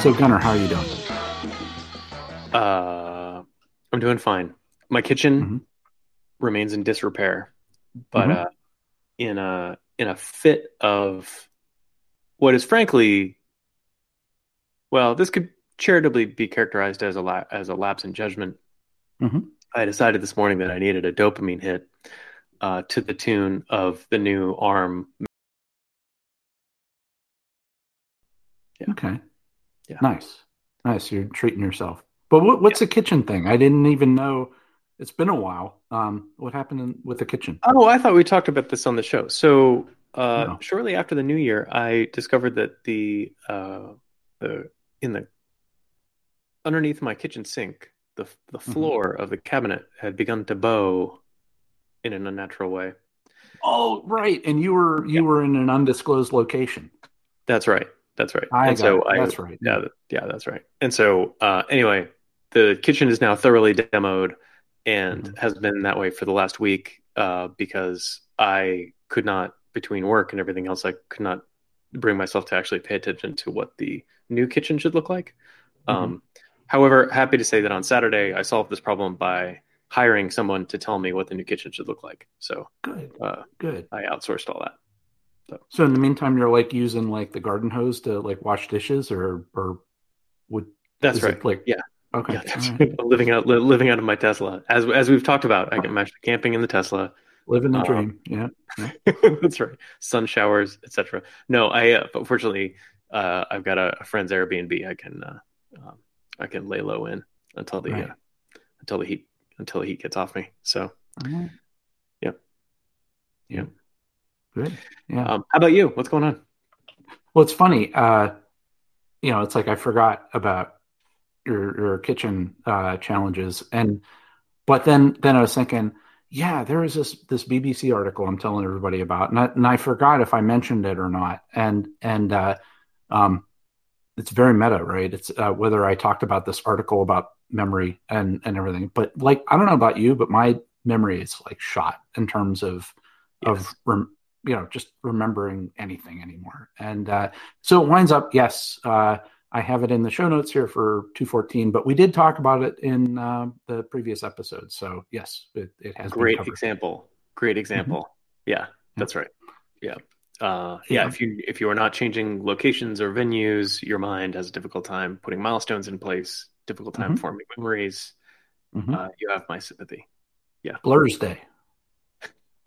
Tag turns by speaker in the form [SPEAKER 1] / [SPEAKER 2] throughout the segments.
[SPEAKER 1] So, Gunnar, how are you doing?
[SPEAKER 2] Uh, I'm doing fine. My kitchen
[SPEAKER 1] Mhm.
[SPEAKER 2] remains in disrepair, but
[SPEAKER 1] Mhm.
[SPEAKER 2] uh, in a in a fit of what is frankly, well, this could charitably be characterized as a la- as a lapse in judgment.
[SPEAKER 1] Mhm.
[SPEAKER 2] I decided this morning that I needed a dopamine hit uh, to the tune of the new ARM.
[SPEAKER 1] Okay.
[SPEAKER 2] Yeah.
[SPEAKER 1] Nice. Nice. You're treating yourself. But what, what's the kitchen thing? I didn't even know. It's been a while. Um, what happened in, with the kitchen?
[SPEAKER 2] Oh, I thought we talked about this on the show. So, uh,
[SPEAKER 1] No.
[SPEAKER 2] shortly after the new year, I discovered that the uh, the in the underneath my kitchen sink, the the
[SPEAKER 1] Mhm.
[SPEAKER 2] floor of the cabinet had begun to bow in an unnatural way.
[SPEAKER 1] Oh, right. And you were you
[SPEAKER 2] Yeah.
[SPEAKER 1] were in an undisclosed location.
[SPEAKER 2] That's right. That's right.
[SPEAKER 1] I
[SPEAKER 2] and so. I
[SPEAKER 1] That's right.
[SPEAKER 2] yeah yeah that's right. And so uh, anyway, the kitchen is now thoroughly demoed and
[SPEAKER 1] Mhm.
[SPEAKER 2] has been that way for the last week uh, because I could not between work and everything else I could not bring myself to actually pay attention to what the new kitchen should look like.
[SPEAKER 1] Mhm.
[SPEAKER 2] Um, however, happy to say that on Saturday I solved this problem by hiring someone to tell me what the new kitchen should look like. So
[SPEAKER 1] Good.
[SPEAKER 2] uh,
[SPEAKER 1] Good.
[SPEAKER 2] I outsourced all that.
[SPEAKER 1] So in the meantime, you're like using like the garden hose to like wash dishes, or or would
[SPEAKER 2] That's right.
[SPEAKER 1] like
[SPEAKER 2] Yeah.
[SPEAKER 1] okay.
[SPEAKER 2] Yeah, right. living out living out of my Tesla. As as we've talked about, I am actually camping in the Tesla.
[SPEAKER 1] Living the
[SPEAKER 2] Um,
[SPEAKER 1] dream. Yeah.
[SPEAKER 2] that's right. Sun showers, etc. No, I uh, but fortunately uh, I've got a, a friend's Airbnb. I can uh, um, I can lay low in until the
[SPEAKER 1] Right.
[SPEAKER 2] uh, until the heat until the heat gets off me. So
[SPEAKER 1] right.
[SPEAKER 2] yeah,
[SPEAKER 1] Yep. Good. Yeah.
[SPEAKER 2] um, how about you? What's going on?
[SPEAKER 1] Well, it's funny. Uh, you know, it's like I forgot about your your kitchen uh, challenges, and but then then I was thinking, yeah, there was this this BBC article I'm telling everybody about, and I, and I forgot if I mentioned it or not, and and uh, um, it's very meta, right? It's uh, whether I talked about this article about memory and and everything, but like I don't know about you, but my memory is like shot in terms of of rem- you know just remembering anything anymore and uh, so it winds up yes uh, i have it in the show notes here for 214 but we did talk about it in uh, the previous episode so yes it, it has
[SPEAKER 2] Great example. Great example. Yeah, that's right. Yeah. Uh, yeah,
[SPEAKER 1] Yeah.
[SPEAKER 2] if you if you are not changing locations or venues, your mind has a difficult time putting milestones in place, difficult time
[SPEAKER 1] Mhm.
[SPEAKER 2] forming memories.
[SPEAKER 1] Mhm.
[SPEAKER 2] Uh, you have my sympathy.
[SPEAKER 1] Yeah, Blur's day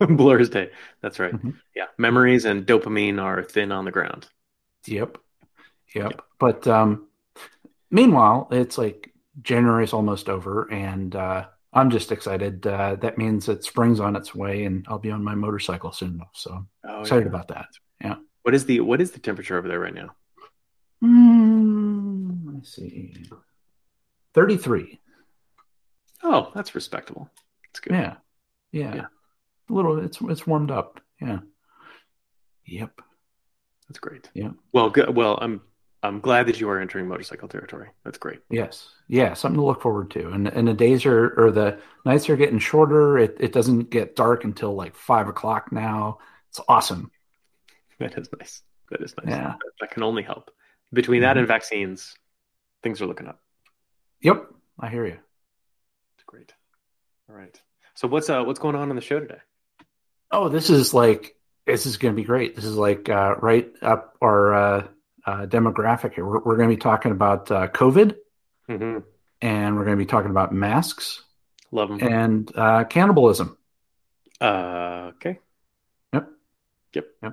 [SPEAKER 2] Blur's day. That's right.
[SPEAKER 1] Mhm.
[SPEAKER 2] Yeah, memories and dopamine are thin on the ground.
[SPEAKER 1] yep yep
[SPEAKER 2] Yep.
[SPEAKER 1] but um meanwhile it's like january's almost over and uh i'm just excited uh that means that spring's on its way and i'll be on my motorcycle soon enough. so
[SPEAKER 2] Oh,
[SPEAKER 1] excited
[SPEAKER 2] yeah.
[SPEAKER 1] about that Yeah.
[SPEAKER 2] What is the what is the temperature over there right now?
[SPEAKER 1] Hmm, let's see 33
[SPEAKER 2] Oh, that's respectable. That's good.
[SPEAKER 1] Yeah. yeah.
[SPEAKER 2] Yeah.
[SPEAKER 1] A little it's it's warmed up. Yeah. Yep.
[SPEAKER 2] That's great.
[SPEAKER 1] Yeah.
[SPEAKER 2] Well, good. Well, I'm I'm glad that you are entering motorcycle territory. That's great.
[SPEAKER 1] Yes. Yeah, something to look forward to. And and the days are or the nights are getting shorter. It it doesn't get dark until like five o'clock now. It's awesome.
[SPEAKER 2] That is nice. That is nice.
[SPEAKER 1] Yeah.
[SPEAKER 2] That, that can only help. Between that
[SPEAKER 1] Mhm.
[SPEAKER 2] and vaccines, things are looking up.
[SPEAKER 1] Yep. I hear you.
[SPEAKER 2] It's great. All right. So what's uh what's going on on the show today?
[SPEAKER 1] Oh, this is like this is gonna be great. This is like uh right up our uh, uh demographic here. We're we're gonna be talking about uh COVID
[SPEAKER 2] Mm-hmm.
[SPEAKER 1] and we're gonna be talking about masks
[SPEAKER 2] Love them.
[SPEAKER 1] and uh cannibalism.
[SPEAKER 2] Uh, okay.
[SPEAKER 1] Yep.
[SPEAKER 2] Yep.
[SPEAKER 1] Yep.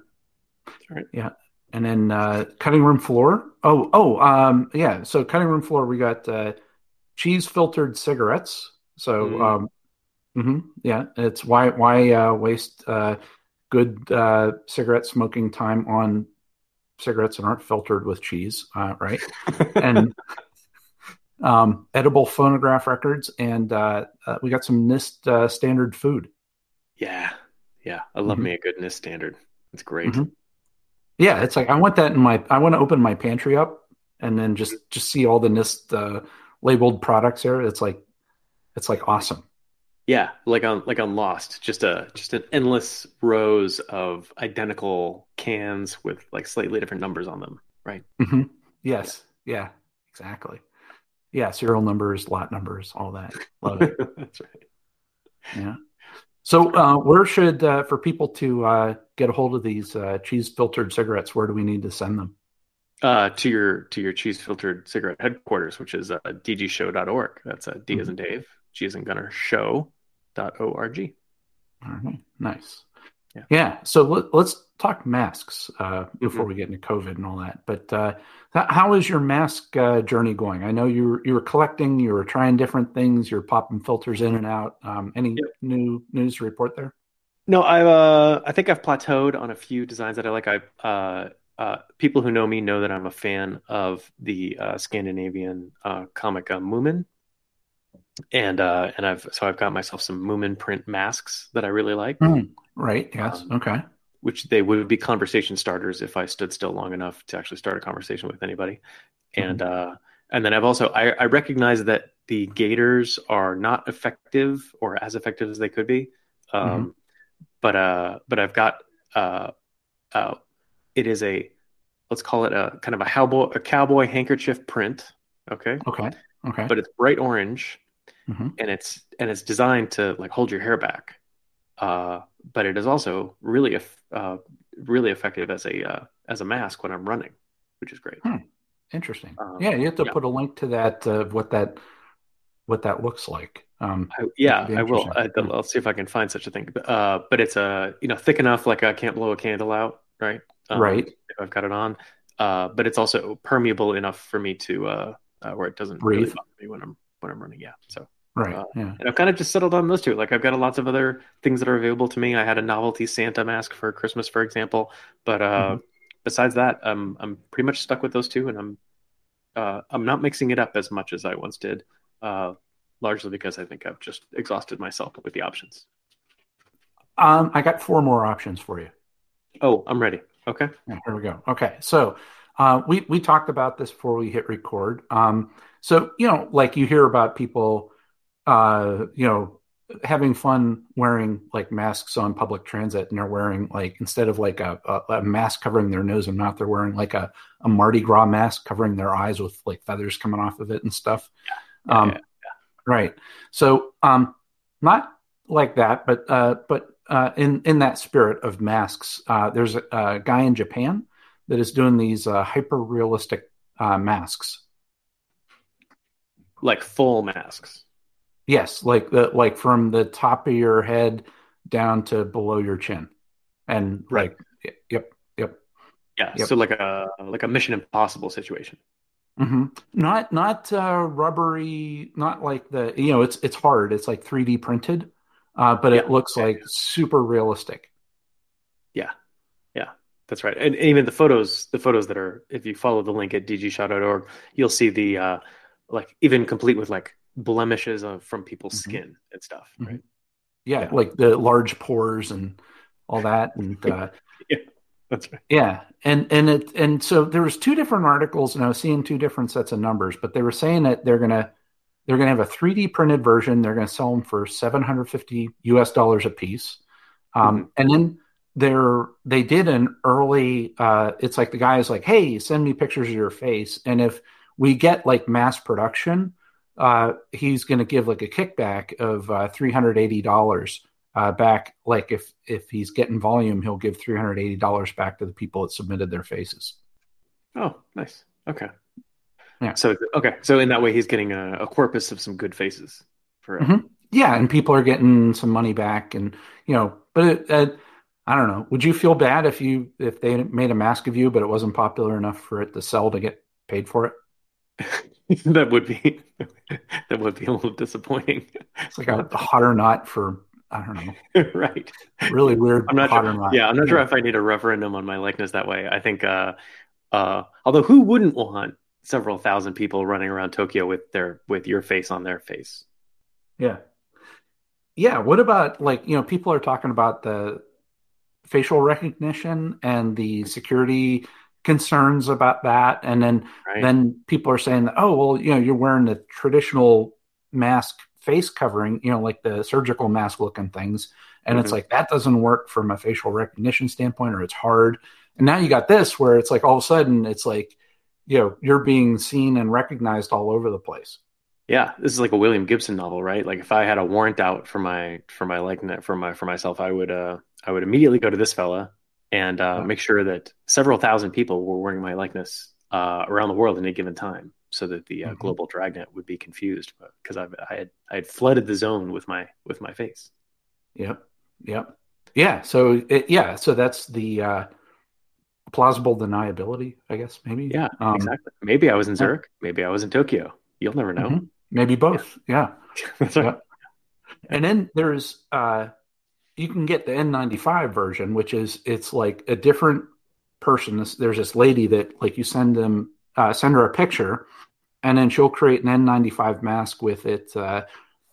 [SPEAKER 2] All right. Yeah.
[SPEAKER 1] And then uh, cutting room floor. Oh, oh, um, yeah. So cutting room floor, we got uh, cheese filtered cigarettes. So,
[SPEAKER 2] Mm.
[SPEAKER 1] um, mhm, yeah, it's why why uh, waste uh, good uh, cigarette smoking time on cigarettes that aren't filtered with cheese, uh, right? and um, edible phonograph records, and uh, uh, we got some NIST uh, standard food.
[SPEAKER 2] yeah. Yeah. I love
[SPEAKER 1] Mhm.
[SPEAKER 2] me a good NIST standard. It's great.
[SPEAKER 1] Mhm. Yeah, it's like I want that in my. I want to open my pantry up and then just just see all the NIST uh, labeled products there. It's like it's like awesome.
[SPEAKER 2] Yeah, like on like on Lost, just a just an endless rows of identical cans with like slightly different numbers on them. Right.
[SPEAKER 1] hmm Yes, yeah, exactly. Yeah, serial numbers, lot numbers, all that. Love it.
[SPEAKER 2] That's right.
[SPEAKER 1] Yeah. So, uh, where should uh, for people to uh, get a hold of these uh, cheese filtered cigarettes? Where do we need to send them?
[SPEAKER 2] Uh, to your to your cheese filtered cigarette headquarters, which is uh, dgshow.org. That's uh, D as in Dave, As in Gunner, show.org.
[SPEAKER 1] All right, nice.
[SPEAKER 2] Yeah.
[SPEAKER 1] Yeah. So let, us talk masks uh, before
[SPEAKER 2] Mhm.
[SPEAKER 1] we get into COVID and all that. But uh, h- how is your mask uh, journey going? I know you were, you were collecting, you were trying different things, you're popping filters in and out. Um, any
[SPEAKER 2] Yep.
[SPEAKER 1] new news to report there?
[SPEAKER 2] No, I've uh, I think I've plateaued on a few designs that I like. I uh, uh, people who know me know that I'm a fan of the uh, Scandinavian uh, comic uh, Moomin, and uh, and I've so I've got myself some Moomin print masks that I really like,
[SPEAKER 1] Right. Yes.
[SPEAKER 2] Um,
[SPEAKER 1] okay.
[SPEAKER 2] which they would be conversation starters if I stood still long enough to actually start a conversation with anybody, and uh, and then I've also I, I recognize that the gaiters are not effective or as effective as they could be, um, but uh, but I've got uh, uh, it is a let's call it a kind of a cowboy a cowboy handkerchief print, okay,
[SPEAKER 1] Okay. Okay.
[SPEAKER 2] but it's bright orange,
[SPEAKER 1] Mhm.
[SPEAKER 2] and it's and it's designed to like hold your hair back, uh, but it is also really eff- uh, really effective as a uh, as a mask when I'm running, which is great.
[SPEAKER 1] Hmm. Interesting.
[SPEAKER 2] um,
[SPEAKER 1] yeah, you have to
[SPEAKER 2] yeah.
[SPEAKER 1] put a link to that uh, what that what that looks like. Um,
[SPEAKER 2] I, yeah, I will. I,
[SPEAKER 1] interesting.
[SPEAKER 2] I'll see if I can find such a thing. Uh, but it's uh, you know thick enough like I can't blow a candle out, right? Um,
[SPEAKER 1] Right.
[SPEAKER 2] If I've got it on, uh, but it's also permeable enough for me to uh, uh where it doesn't
[SPEAKER 1] Breathe.
[SPEAKER 2] bother me when I'm when I'm running. Yeah. So
[SPEAKER 1] right.
[SPEAKER 2] uh,
[SPEAKER 1] yeah.
[SPEAKER 2] and I've kind of just settled on those two. Like I've got lots of other things that are available to me. I had a novelty Santa mask for Christmas, for example. But uh,
[SPEAKER 1] Mhm.
[SPEAKER 2] besides that, I'm I'm pretty much stuck with those two, and I'm uh, I'm not mixing it up as much as I once did. Uh, largely because I think I've just exhausted myself with the options.
[SPEAKER 1] Um, I got four more options for you.
[SPEAKER 2] Oh, I'm ready. Okay.
[SPEAKER 1] Yeah, here we go. Okay, so uh, we we talked about this before we hit record. Um, so you know, like you hear about people, uh, you know, having fun wearing like masks on public transit, and they're wearing like instead of like a, a, a mask covering their nose and mouth, they're wearing like a, a Mardi Gras mask covering their eyes with like feathers coming off of it and stuff.
[SPEAKER 2] Yeah,
[SPEAKER 1] um,
[SPEAKER 2] yeah,
[SPEAKER 1] Right. So, um, not like that, but uh, but uh, in in that spirit of masks, uh, there's a, a guy in Japan that is doing these uh, hyper realistic uh, masks.
[SPEAKER 2] Like full masks.
[SPEAKER 1] Yes, like the like from the top of your head down to below your chin, and
[SPEAKER 2] Right.
[SPEAKER 1] like yep, yep.
[SPEAKER 2] Yeah.
[SPEAKER 1] Yep.
[SPEAKER 2] So like a like a Mission Impossible situation.
[SPEAKER 1] hmm Not not uh, rubbery, not like the you know it's it's hard. It's like 3D printed, uh, but it looks
[SPEAKER 2] Yeah,
[SPEAKER 1] like super realistic.
[SPEAKER 2] That's right. And even the photos, the photos that are, if you follow the link at dgshow.org, you'll see the, uh, like even complete with like blemishes of, from people's
[SPEAKER 1] Mhm.
[SPEAKER 2] skin and stuff.
[SPEAKER 1] Mhm.
[SPEAKER 2] Right.
[SPEAKER 1] yeah,
[SPEAKER 2] Yeah.
[SPEAKER 1] like the large pores and all that and uh,
[SPEAKER 2] That's right.
[SPEAKER 1] yeah and and it and so there was two different articles and i was seeing two different sets of numbers but they were saying that they're gonna they're gonna have a 3d printed version they're gonna sell them for 750 us dollars a piece um, and then they're they did an early uh, it's like the guy is like hey send me pictures of your face and if we get like mass production uh, he's going to give like a kickback of uh, $380 uh, back like if if he's getting volume he'll give $380 back to the people that submitted their faces
[SPEAKER 2] Oh, nice. Okay.
[SPEAKER 1] Yeah.
[SPEAKER 2] So, okay. So in that way, he's getting a, a corpus of some good faces for.
[SPEAKER 1] Mhm. yeah and people are getting some money back and you know but it, uh, i don't know would you feel bad if you if they made a mask of you but it wasn't popular enough for it to sell to get paid for it
[SPEAKER 2] that would be that would be a little disappointing.
[SPEAKER 1] it's like a, hot or not for i don't know
[SPEAKER 2] right.
[SPEAKER 1] really weird
[SPEAKER 2] I'm not
[SPEAKER 1] hot
[SPEAKER 2] sure.
[SPEAKER 1] or not
[SPEAKER 2] Yeah, I'm not sure if I need a referendum on my likeness that way. I think, uh, uh, although who wouldn't want several thousand people running around Tokyo with their with your face on their face?
[SPEAKER 1] Yeah. Yeah. What about like, you know, people are talking about the facial recognition and the security concerns about that. And then
[SPEAKER 2] Right.
[SPEAKER 1] then people are saying that, oh, well, you know, you're wearing the traditional mask face covering, you know, like the surgical mask looking things. And it's
[SPEAKER 2] Mhm.
[SPEAKER 1] like that doesn't work from a facial recognition standpoint or it's hard. And now you got this where it's like all of a sudden it's like you know you're being seen and recognized all over the place.
[SPEAKER 2] Yeah, this is like a William Gibson novel, right? Like if I had a warrant out for my for my likeness for my for myself, I would uh I would immediately go to this fella and uh, make sure that several thousand people were wearing my likeness uh, around the world in a given time, so that the uh, mm-hmm. global dragnet would be confused because I, I had I had flooded the zone with my with my face.
[SPEAKER 1] Yep. Yep. Yeah. So it, yeah. So that's the uh, plausible deniability, I guess. Maybe.
[SPEAKER 2] Yeah. Um, exactly. Maybe I was in Zurich. Maybe I was in Tokyo. You'll never know. Mm-hmm.
[SPEAKER 1] Maybe both. Yeah. yeah. yeah. And then there's uh, you can get the N95 version, which is it's like a different person. there's this lady that like you send them uh, send her a picture, and then she'll create an N95 mask with it uh,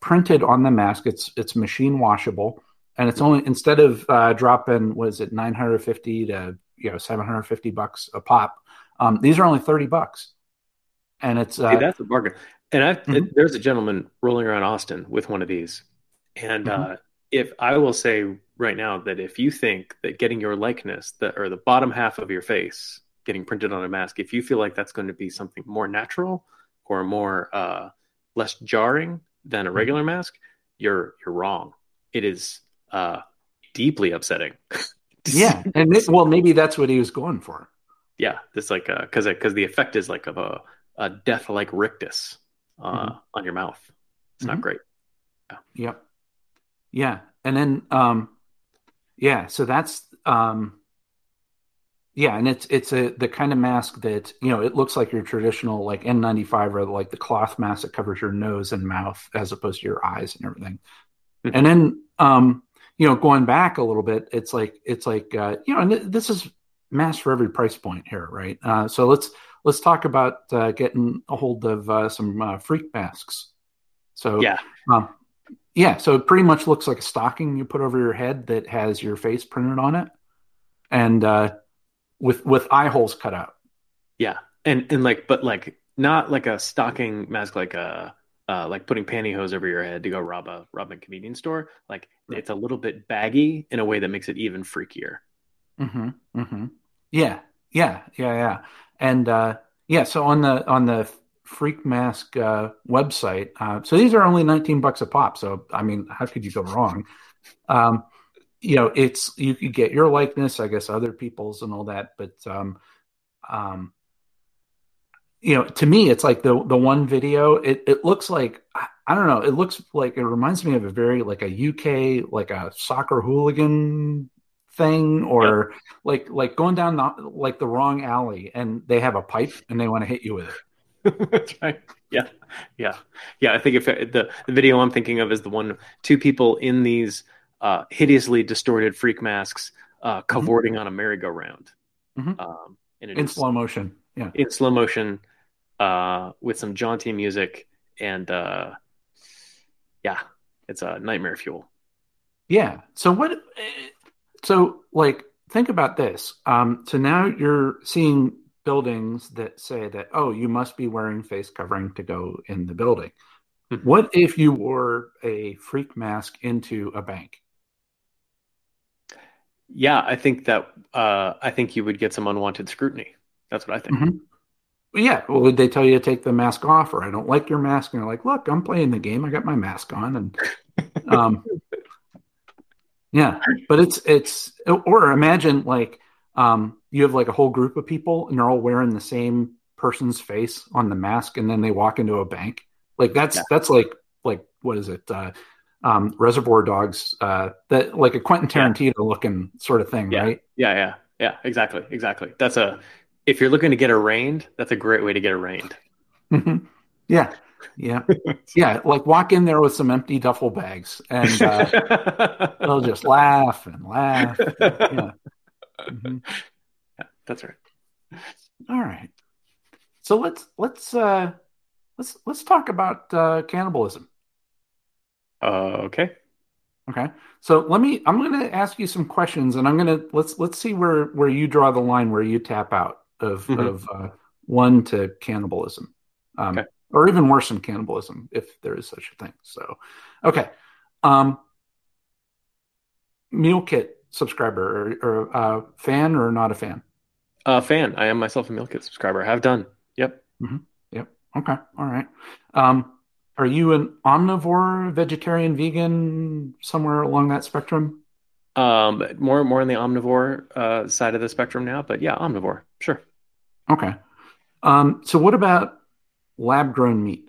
[SPEAKER 1] printed on the mask. It's it's machine washable, and it's only instead of uh, dropping was it 950 to you know 750 bucks a pop. Um, these are only 30 bucks, and it's uh,
[SPEAKER 2] See, that's a bargain. And I've, mm-hmm. there's a gentleman rolling around Austin with one of these, and mm-hmm. uh, if I will say right now that if you think that getting your likeness, the, or the bottom half of your face getting printed on a mask, if you feel like that's going to be something more natural or more uh, less jarring than a mm-hmm. regular mask, you're you're wrong. It is uh, deeply upsetting.
[SPEAKER 1] yeah, and it, well, maybe that's what he was going for.
[SPEAKER 2] Yeah, it's like because uh, because the effect is like of a, a death like rictus uh, mm-hmm. on your mouth. It's mm-hmm. not great.
[SPEAKER 1] Yeah. Yep. Yeah, and then um, yeah, so that's um, yeah, and it's it's a the kind of mask that you know it looks like your traditional like N95 or like the cloth mask that covers your nose and mouth as opposed to your eyes and everything. Mm-hmm. And then um, you know going back a little bit, it's like it's like uh, you know, and th- this is mask for every price point here, right? Uh, so let's let's talk about uh, getting a hold of uh, some uh, freak masks. So
[SPEAKER 2] yeah,
[SPEAKER 1] um, yeah, so it pretty much looks like a stocking you put over your head that has your face printed on it, and uh, with with eye holes cut out.
[SPEAKER 2] Yeah, and and like, but like not like a stocking mask, like a uh, like putting pantyhose over your head to go rob a rob a convenience store. Like right. it's a little bit baggy in a way that makes it even freakier.
[SPEAKER 1] Mm-hmm. Mm-hmm. Yeah. Yeah. Yeah. Yeah. And uh, yeah. So on the on the Freak Mask uh, website. Uh, so these are only 19 bucks a pop. So, I mean, how could you go wrong? Um, you know, it's, you could get your likeness, I guess other people's and all that. But, um, um, you know, to me, it's like the, the one video, it, it looks like, I don't know, it looks like, it reminds me of a very, like a UK, like a soccer hooligan thing or yep. like like going down the like the wrong alley and they have a pipe and they want to hit you with it
[SPEAKER 2] That's right. Yeah, yeah, yeah. I think if the the video I'm thinking of is the one two people in these uh, hideously distorted freak masks uh, mm-hmm. cavorting mm-hmm. on a merry-go-round,
[SPEAKER 1] mm-hmm. um, in slow motion. Yeah,
[SPEAKER 2] in slow motion uh, with some jaunty music and uh, yeah, it's a nightmare fuel.
[SPEAKER 1] Yeah. So what? So like, think about this. Um, so now you're seeing buildings that say that oh you must be wearing face covering to go in the building mm-hmm. what if you wore a freak mask into a bank
[SPEAKER 2] yeah i think that uh, i think you would get some unwanted scrutiny that's what i think
[SPEAKER 1] mm-hmm. yeah well would they tell you to take the mask off or i don't like your mask and you're like look i'm playing the game i got my mask on and um yeah but it's it's or imagine like um you have like a whole group of people and they're all wearing the same person's face on the mask and then they walk into a bank like that's yeah. that's like like what is it uh um reservoir dogs uh that like a quentin tarantino yeah. looking sort of thing
[SPEAKER 2] yeah.
[SPEAKER 1] right
[SPEAKER 2] yeah yeah yeah exactly exactly that's a if you're looking to get arraigned that's a great way to get arraigned
[SPEAKER 1] mm-hmm. yeah yeah yeah like walk in there with some empty duffel bags and uh, they'll just laugh and laugh and, yeah.
[SPEAKER 2] Mm-hmm. That's right.
[SPEAKER 1] All right. So let's let's uh let's let's talk about uh cannibalism.
[SPEAKER 2] Uh, okay.
[SPEAKER 1] Okay. So let me I'm going to ask you some questions and I'm going to let's let's see where where you draw the line where you tap out of mm-hmm. of uh, one to cannibalism. Um, okay. Or even worse than cannibalism if there is such a thing. So okay. Um meal kit subscriber or, or uh, fan or not a fan?
[SPEAKER 2] Uh, fan. I am myself a Meal Kit subscriber. I have done. Yep.
[SPEAKER 1] Mm-hmm. Yep. Okay. All right. Um, are you an omnivore, vegetarian, vegan, somewhere along that spectrum?
[SPEAKER 2] Um, more more on the omnivore uh, side of the spectrum now, but yeah, omnivore, sure.
[SPEAKER 1] Okay. Um, so what about lab grown meat?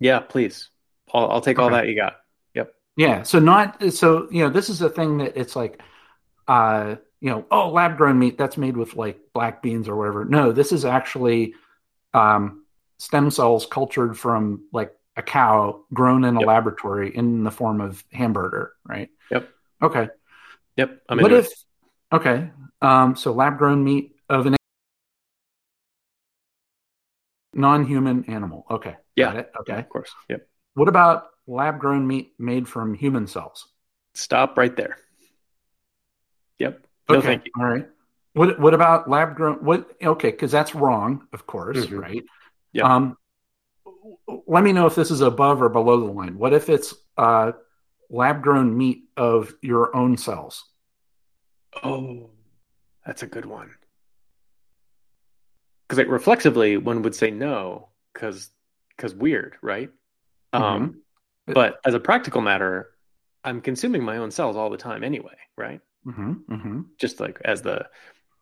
[SPEAKER 2] Yeah, please. I'll, I'll take all that you got. Yep.
[SPEAKER 1] Yeah. So not so you know this is a thing that it's like, uh, you know, oh, lab grown meat that's made with like black beans or whatever. No, this is actually um, stem cells cultured from like a cow grown in a yep. laboratory in the form of hamburger, right?
[SPEAKER 2] Yep.
[SPEAKER 1] Okay.
[SPEAKER 2] Yep.
[SPEAKER 1] I'm what if? It. Okay. Um, so lab grown meat of an non-human animal. Okay.
[SPEAKER 2] Yeah.
[SPEAKER 1] Okay.
[SPEAKER 2] Of course. Yep.
[SPEAKER 1] What about lab grown meat made from human cells?
[SPEAKER 2] Stop right there. Yep. No,
[SPEAKER 1] okay.
[SPEAKER 2] thank you.
[SPEAKER 1] All right. What What about lab grown? What? Okay, because that's wrong, of course, mm-hmm. right?
[SPEAKER 2] Yeah.
[SPEAKER 1] Um, let me know if this is above or below the line. What if it's uh, lab grown meat of your own cells?
[SPEAKER 2] Oh, that's a good one. Because like reflexively, one would say no, because because weird, right? Um, mm-hmm. Um, but as a practical matter, I'm consuming my own cells all the time anyway, right?
[SPEAKER 1] Mm-hmm. Mm-hmm.
[SPEAKER 2] Just like as the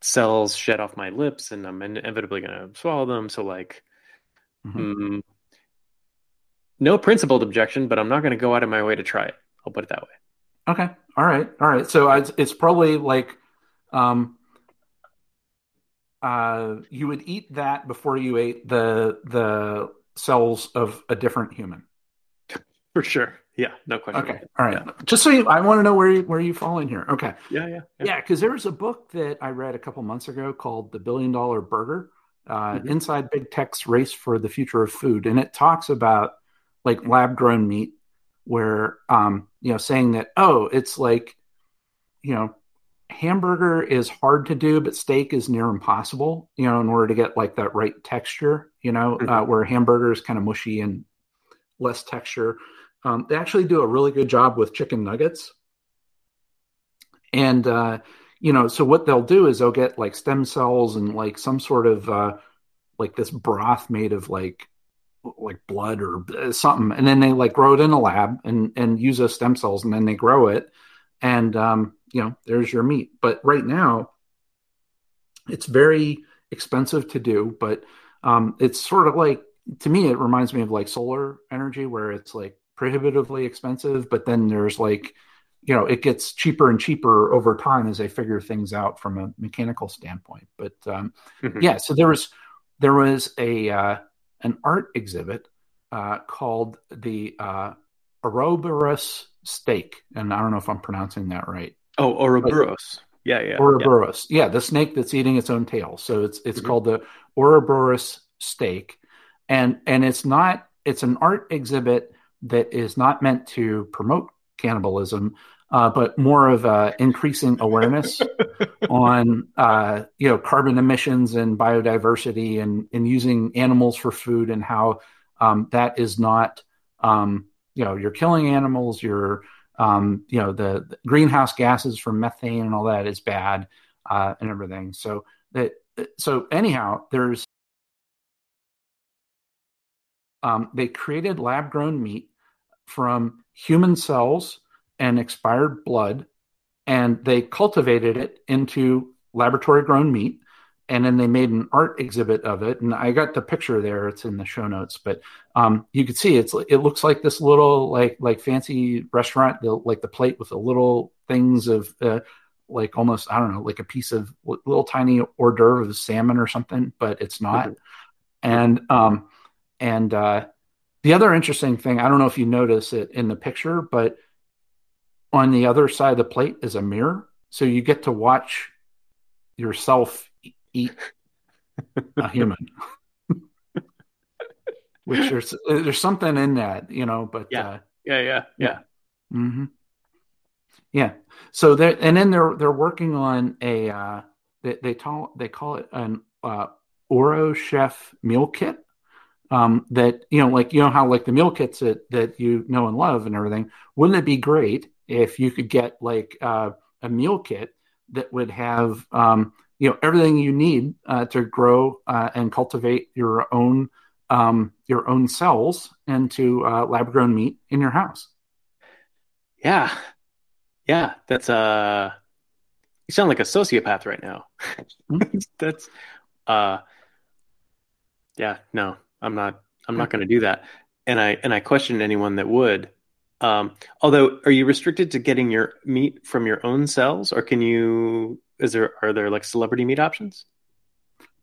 [SPEAKER 2] cells shed off my lips, and I'm inevitably going to swallow them. So like, mm, no principled objection, but I'm not going to go out of my way to try it. I'll put it that way.
[SPEAKER 1] Okay. All right. All right. So it's, it's probably like, um, uh, you would eat that before you ate the the cells of a different human.
[SPEAKER 2] For sure. Yeah. No question.
[SPEAKER 1] Okay. All right. Yeah. Just so you, I want to know where you, where you fall in here. Okay.
[SPEAKER 2] Yeah. Yeah.
[SPEAKER 1] Yeah. Because yeah, there was a book that I read a couple months ago called The Billion Dollar Burger. Uh, mm-hmm. Inside Big Tech's Race for the Future of Food, and it talks about like lab grown meat where um you know saying that oh it's like you know hamburger is hard to do but steak is near impossible you know in order to get like that right texture you know mm-hmm. uh, where hamburger is kind of mushy and less texture. Um, they actually do a really good job with chicken nuggets. And uh, you know so what they'll do is they'll get like stem cells and like some sort of uh, like this broth made of like like blood or uh, something, and then they like grow it in a lab and and use those stem cells, and then they grow it, and um, you know, there's your meat. But right now, it's very expensive to do, but um, it's sort of like to me, it reminds me of like solar energy, where it's like prohibitively expensive, but then there's like you know it gets cheaper and cheaper over time as they figure things out from a mechanical standpoint. But um, mm-hmm. yeah, so there was there was a uh, an art exhibit uh, called the uh, Ouroboros steak, and I don't know if I'm pronouncing that right.
[SPEAKER 2] Oh, Ouroboros. Yeah, yeah.
[SPEAKER 1] Ouroboros. Yeah. yeah. the snake that's eating its own tail. So it's it's mm-hmm. called the Ouroboros steak, and and it's not. It's an art exhibit that is not meant to promote cannibalism, uh, but more of uh, increasing awareness on uh, you know carbon emissions and biodiversity and, and using animals for food and how um, that is not um, you know you're killing animals you're um, you know the, the, greenhouse gases from methane and all that is bad uh, and everything so that so anyhow there's um, they created lab grown meat from human cells and expired blood, and they cultivated it into laboratory grown meat. And then they made an art exhibit of it, and I got the picture there. It's in the show notes, but um, you could see it's it looks like this little like like fancy restaurant, the, like the plate with the little things of uh, like almost I don't know, like a piece of little tiny hors d'oeuvre of salmon or something, but it's not. Mm-hmm. And um, and uh, the other interesting thing, I don't know if you notice it in the picture, but on the other side of the plate is a mirror. So you get to watch yourself eat a human. Which there's there's something in that, you know, but
[SPEAKER 2] yeah,
[SPEAKER 1] uh,
[SPEAKER 2] yeah, yeah, yeah.
[SPEAKER 1] Mm-hmm. Yeah. So they and then they're they're working on a uh, they they call they call it an uh, Ouro Chef meal kit. Um, that you know, like you know how like the meal kits that that you know and love and everything. Wouldn't it be great if you could get like uh, a meal kit that would have um, you know everything you need uh, to grow uh, and cultivate your own um, your own cells into uh, lab grown meat in your house.
[SPEAKER 2] Yeah, yeah, that's uh, you sound like a sociopath right now. Mm-hmm. that's uh, yeah, no, I'm not. I'm not going to do that. And I and I question anyone that would. Um, although, are you restricted to getting your meat from your own cells, or can you? Is there are there like celebrity meat options?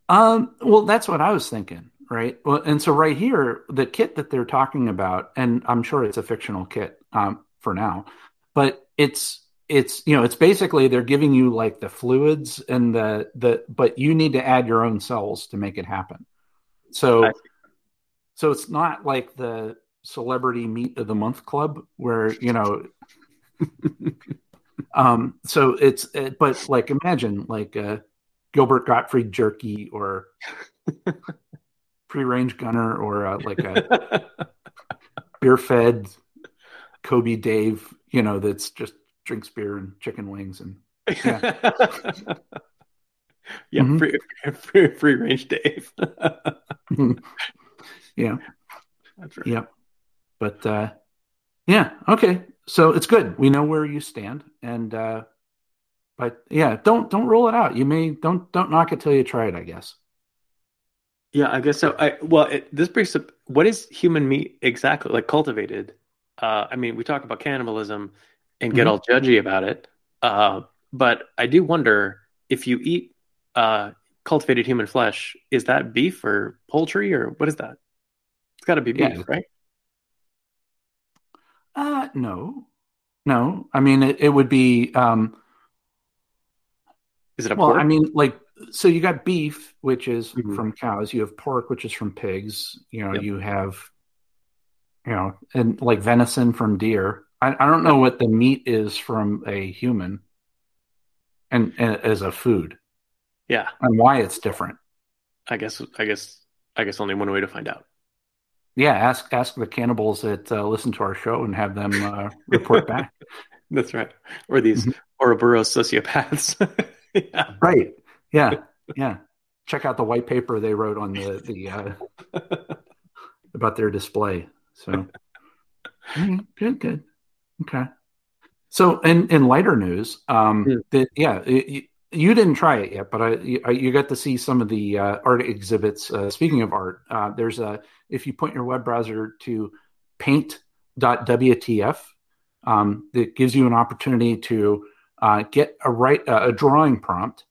[SPEAKER 1] Um, well, that's what I was thinking, right? Well, and so right here, the kit that they're talking about, and I'm sure it's a fictional kit um, for now, but it's it's you know it's basically they're giving you like the fluids and the the but you need to add your own cells to make it happen. So so it's not like the celebrity meat of the month club where you know um so it's but like imagine like uh gilbert gottfried jerky or free range gunner or uh, like a beer fed kobe dave you know that's just drinks beer and chicken wings and yeah.
[SPEAKER 2] Yeah mm-hmm. free, free, free range dave.
[SPEAKER 1] Yeah. That's right. Yeah. But uh, yeah, okay. So it's good. We know where you stand, and uh, but yeah, don't don't roll it out. You may don't don't knock it till you try it. I guess.
[SPEAKER 2] Yeah, I guess so. I well, it, this brings up what is human meat exactly like cultivated. Uh, I mean, we talk about cannibalism and get mm-hmm. all judgy about it, uh, but I do wonder if you eat uh, cultivated human flesh, is that beef or poultry or what is that? It's got to be beef, yeah. right?
[SPEAKER 1] Uh, no, no. I mean, it, it would be. Um,
[SPEAKER 2] is it a
[SPEAKER 1] well?
[SPEAKER 2] Pork?
[SPEAKER 1] I mean, like, so you got beef, which is mm-hmm. from cows. You have pork, which is from pigs. You know, yep. you have, you know, and like venison from deer. I, I don't know what the meat is from a human, and, and as a food.
[SPEAKER 2] Yeah,
[SPEAKER 1] and why it's different.
[SPEAKER 2] I guess. I guess. I guess only one way to find out
[SPEAKER 1] yeah, ask ask the cannibals that uh, listen to our show and have them uh, report back.
[SPEAKER 2] That's right. Or these mm-hmm. Ouroboros sociopaths.
[SPEAKER 1] yeah. Right. Yeah. Yeah. Check out the white paper they wrote on the the uh, about their display. So mm-hmm. good, good. Okay. So in in lighter news, um, yeah, the, yeah it, you didn't try it yet, but I, you got to see some of the uh, art exhibits. Uh, speaking of art, uh, there's a if you point your web browser to paint.wtf, um, that gives you an opportunity to uh, get a write a drawing prompt,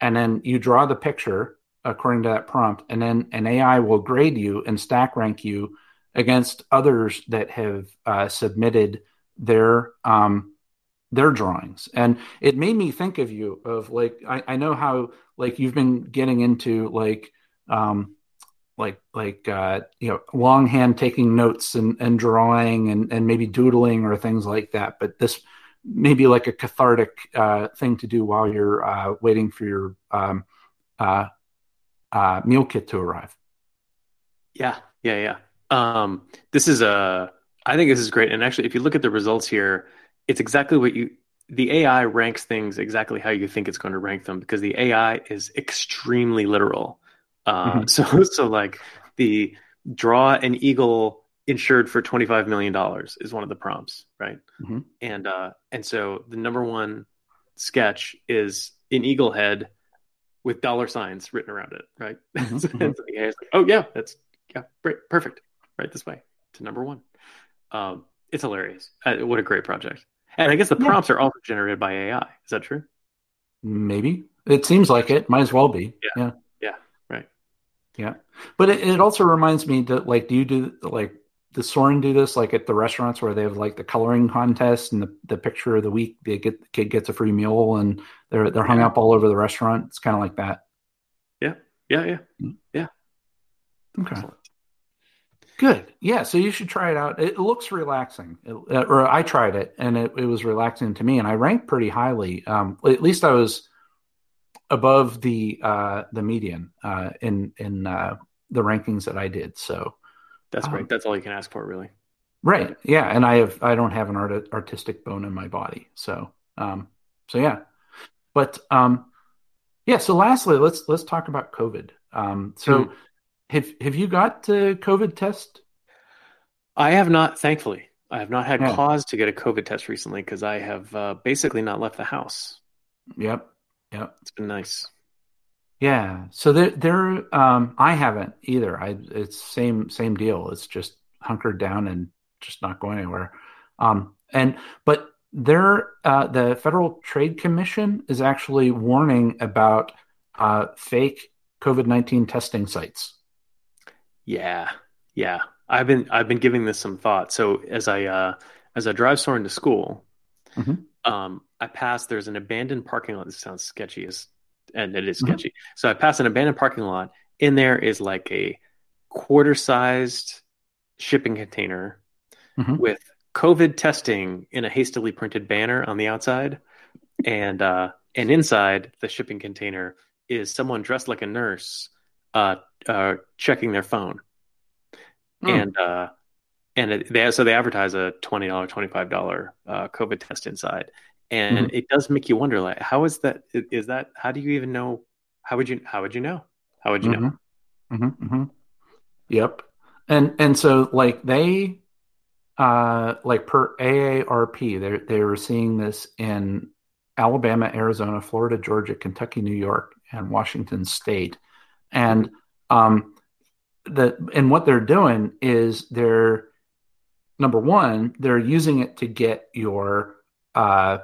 [SPEAKER 1] and then you draw the picture according to that prompt, and then an AI will grade you and stack rank you against others that have uh, submitted their um, their drawings. And it made me think of you of like I, I know how like you've been getting into like um like like uh you know longhand taking notes and and drawing and and maybe doodling or things like that. But this may be like a cathartic uh thing to do while you're uh waiting for your um uh uh meal kit to arrive.
[SPEAKER 2] Yeah. Yeah yeah. Um this is a i think this is great. And actually if you look at the results here it's exactly what you the AI ranks things exactly how you think it's going to rank them because the AI is extremely literal. Uh, mm-hmm. So so like the draw an eagle insured for twenty five million dollars is one of the prompts, right? Mm-hmm. And uh, and so the number one sketch is an eagle head with dollar signs written around it, right? Mm-hmm. so mm-hmm. the AI is like, oh yeah, that's yeah, great, perfect, right this way to number one. Um, it's hilarious. Uh, what a great project. And I guess the prompts yeah. are also generated by AI. Is that true?
[SPEAKER 1] Maybe. It seems like it. Might as well be.
[SPEAKER 2] Yeah. Yeah. yeah. Right.
[SPEAKER 1] Yeah. But it, it, also reminds me that like do you do like does Soren do this like at the restaurants where they have like the coloring contest and the, the picture of the week they get the kid gets a free meal and they're they're hung yeah. up all over the restaurant. It's kind of like that.
[SPEAKER 2] Yeah. Yeah. Yeah. Mm. Yeah.
[SPEAKER 1] Okay. Excellent. Good. Yeah. So you should try it out. It looks relaxing. It, uh, or I tried it and it, it, was relaxing to me and I ranked pretty highly. Um, at least I was above the, uh, the median, uh, in, in, uh, the rankings that I did. So
[SPEAKER 2] that's great. Um, that's all you can ask for really.
[SPEAKER 1] Right. Yeah. And I have, I don't have an art, artistic bone in my body. So, um, so yeah, but, um, Yeah. So lastly, let's let's talk about COVID. Um, so
[SPEAKER 2] Hmm.
[SPEAKER 1] Have have you got the COVID test?
[SPEAKER 2] I have not, thankfully, I have not had cause to get a COVID test recently because I have uh, basically not left the house.
[SPEAKER 1] Yep. Yep.
[SPEAKER 2] It's been nice.
[SPEAKER 1] Yeah. So there there um I haven't either. I it's same same deal. It's just hunkered down and just not going anywhere. Um and but there uh the Federal Trade Commission is actually warning about uh fake COVID-19 testing sites.
[SPEAKER 2] Yeah, yeah. I've been I've been giving this some thought. So as I uh, as I drive Soren to school,
[SPEAKER 1] Mhm.
[SPEAKER 2] um, I pass. There's an abandoned parking lot. This sounds sketchy, as and it is
[SPEAKER 1] Mhm.
[SPEAKER 2] sketchy. So I pass an abandoned parking lot. In there is like a quarter-sized shipping container
[SPEAKER 1] Mhm.
[SPEAKER 2] with COVID testing in a hastily printed banner on the outside, and uh, and inside the shipping container is someone dressed like a nurse, uh, uh, checking their phone
[SPEAKER 1] Mm.
[SPEAKER 2] and uh, and it, they so they advertise a twenty dollar, twenty five dollar uh, COVID test inside, and
[SPEAKER 1] Mhm.
[SPEAKER 2] it does make you wonder, like, how is that is that? How do you even know? How would you? How would you know? How would you know?
[SPEAKER 1] hmm hmm Yep. And and so like they uh like per AARP, they they were seeing this in Alabama, Arizona, Florida, Georgia, Kentucky, New York, and Washington State. And um the and what they're doing is they're number one, they're using it to get your uh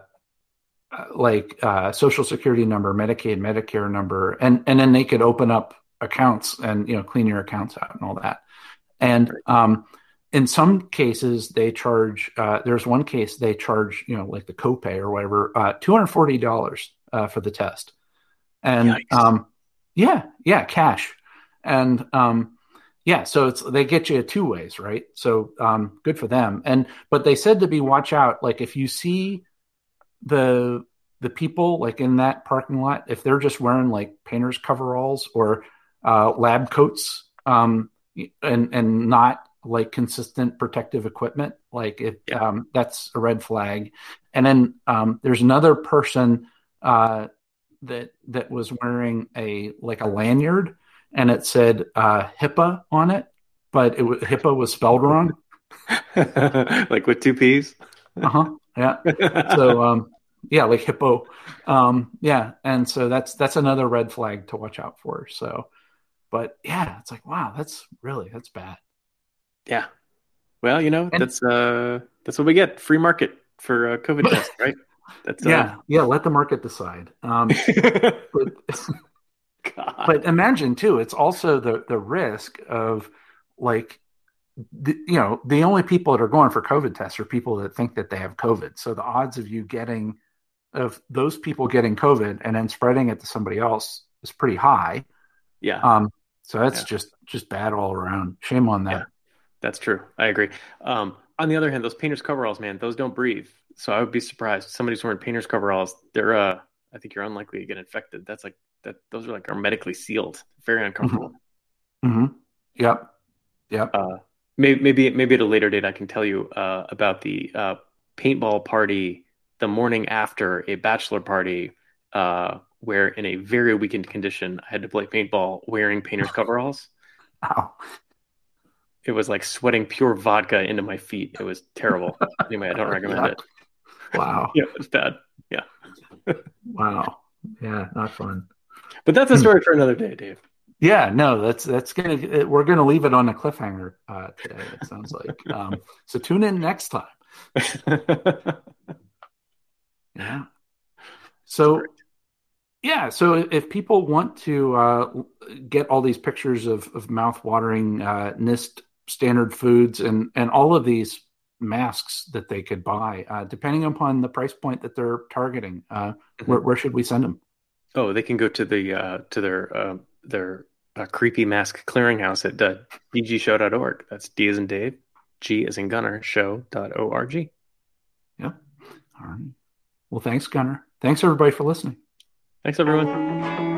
[SPEAKER 1] uh, like uh, social security number, Medicaid, Medicare number, and and then they could open up accounts and you know clean your accounts out and all that. And um, in some cases, they charge. Uh, there's one case they charge you know like the copay or whatever, uh, two hundred forty dollars uh, for the test. And um, yeah, yeah, cash. And um, yeah, so it's they get you two ways, right? So um, good for them. And but they said to be watch out, like if you see the the people like in that parking lot if they're just wearing like painters coveralls or uh, lab coats um, and and not like consistent protective equipment like it
[SPEAKER 2] Yeah.
[SPEAKER 1] um, that's a red flag and then um, there's another person uh, that that was wearing a like a lanyard and it said uh, HIPAA on it but it was HIPAA was spelled wrong
[SPEAKER 2] like with two P's.
[SPEAKER 1] uh-huh yeah so um yeah like hippo um yeah and so that's that's another red flag to watch out for so but yeah it's like wow that's really that's bad
[SPEAKER 2] yeah. Well, you know,
[SPEAKER 1] And-
[SPEAKER 2] that's uh, that's what we get. Free market for uh, COVID test, right? That's
[SPEAKER 1] yeah yeah let the market decide um but,
[SPEAKER 2] God.
[SPEAKER 1] but imagine too it's also the the risk of like the, you know the only people that are going for covid tests are people that think that they have covid so the odds of you getting of those people getting covid and then spreading it to somebody else is pretty high
[SPEAKER 2] yeah.
[SPEAKER 1] Um, so that's
[SPEAKER 2] Yeah.
[SPEAKER 1] just just bad all around. Shame on that.
[SPEAKER 2] Yeah. That's true. I agree. Um, on the other hand, those painters coveralls, man, those don't breathe. So I would be surprised. Somebody's wearing painters coveralls. They're, uh, I think you're unlikely to get infected. That's like that. Those are like are medically sealed. Very uncomfortable.
[SPEAKER 1] Mm-hmm. Yep. Yep.
[SPEAKER 2] Uh, maybe, maybe, maybe at a later date, I can tell you uh, about the uh, paintball party the morning after a bachelor party, uh, where in a very weakened condition, I had to play paintball wearing painters coveralls.
[SPEAKER 1] Ow.
[SPEAKER 2] It was like sweating pure vodka into my feet. It was terrible. anyway, I don't recommend it.
[SPEAKER 1] Wow.
[SPEAKER 2] Yeah, it's bad. Yeah.
[SPEAKER 1] wow. Yeah, not fun.
[SPEAKER 2] But that's a story for another day, Dave.
[SPEAKER 1] Yeah, no, that's that's gonna we're gonna leave it on a cliffhanger uh, today. It sounds like. Um, so tune in next time. Yeah. So yeah, so if people want to uh, get all these pictures of of mouth-watering uh, NIST standard foods and and all of these masks that they could buy, uh, depending upon the price point that they're targeting, uh, where, where should we send them?
[SPEAKER 2] oh, they can go to the uh, to their uh, their uh, creepy mask clearinghouse at uh, dgshow.org. That's D as in Dave, G as in Gunner, show.org. Yeah.
[SPEAKER 1] All right. Well, thanks, Gunner. Thanks everybody for listening.
[SPEAKER 2] Thanks, everyone.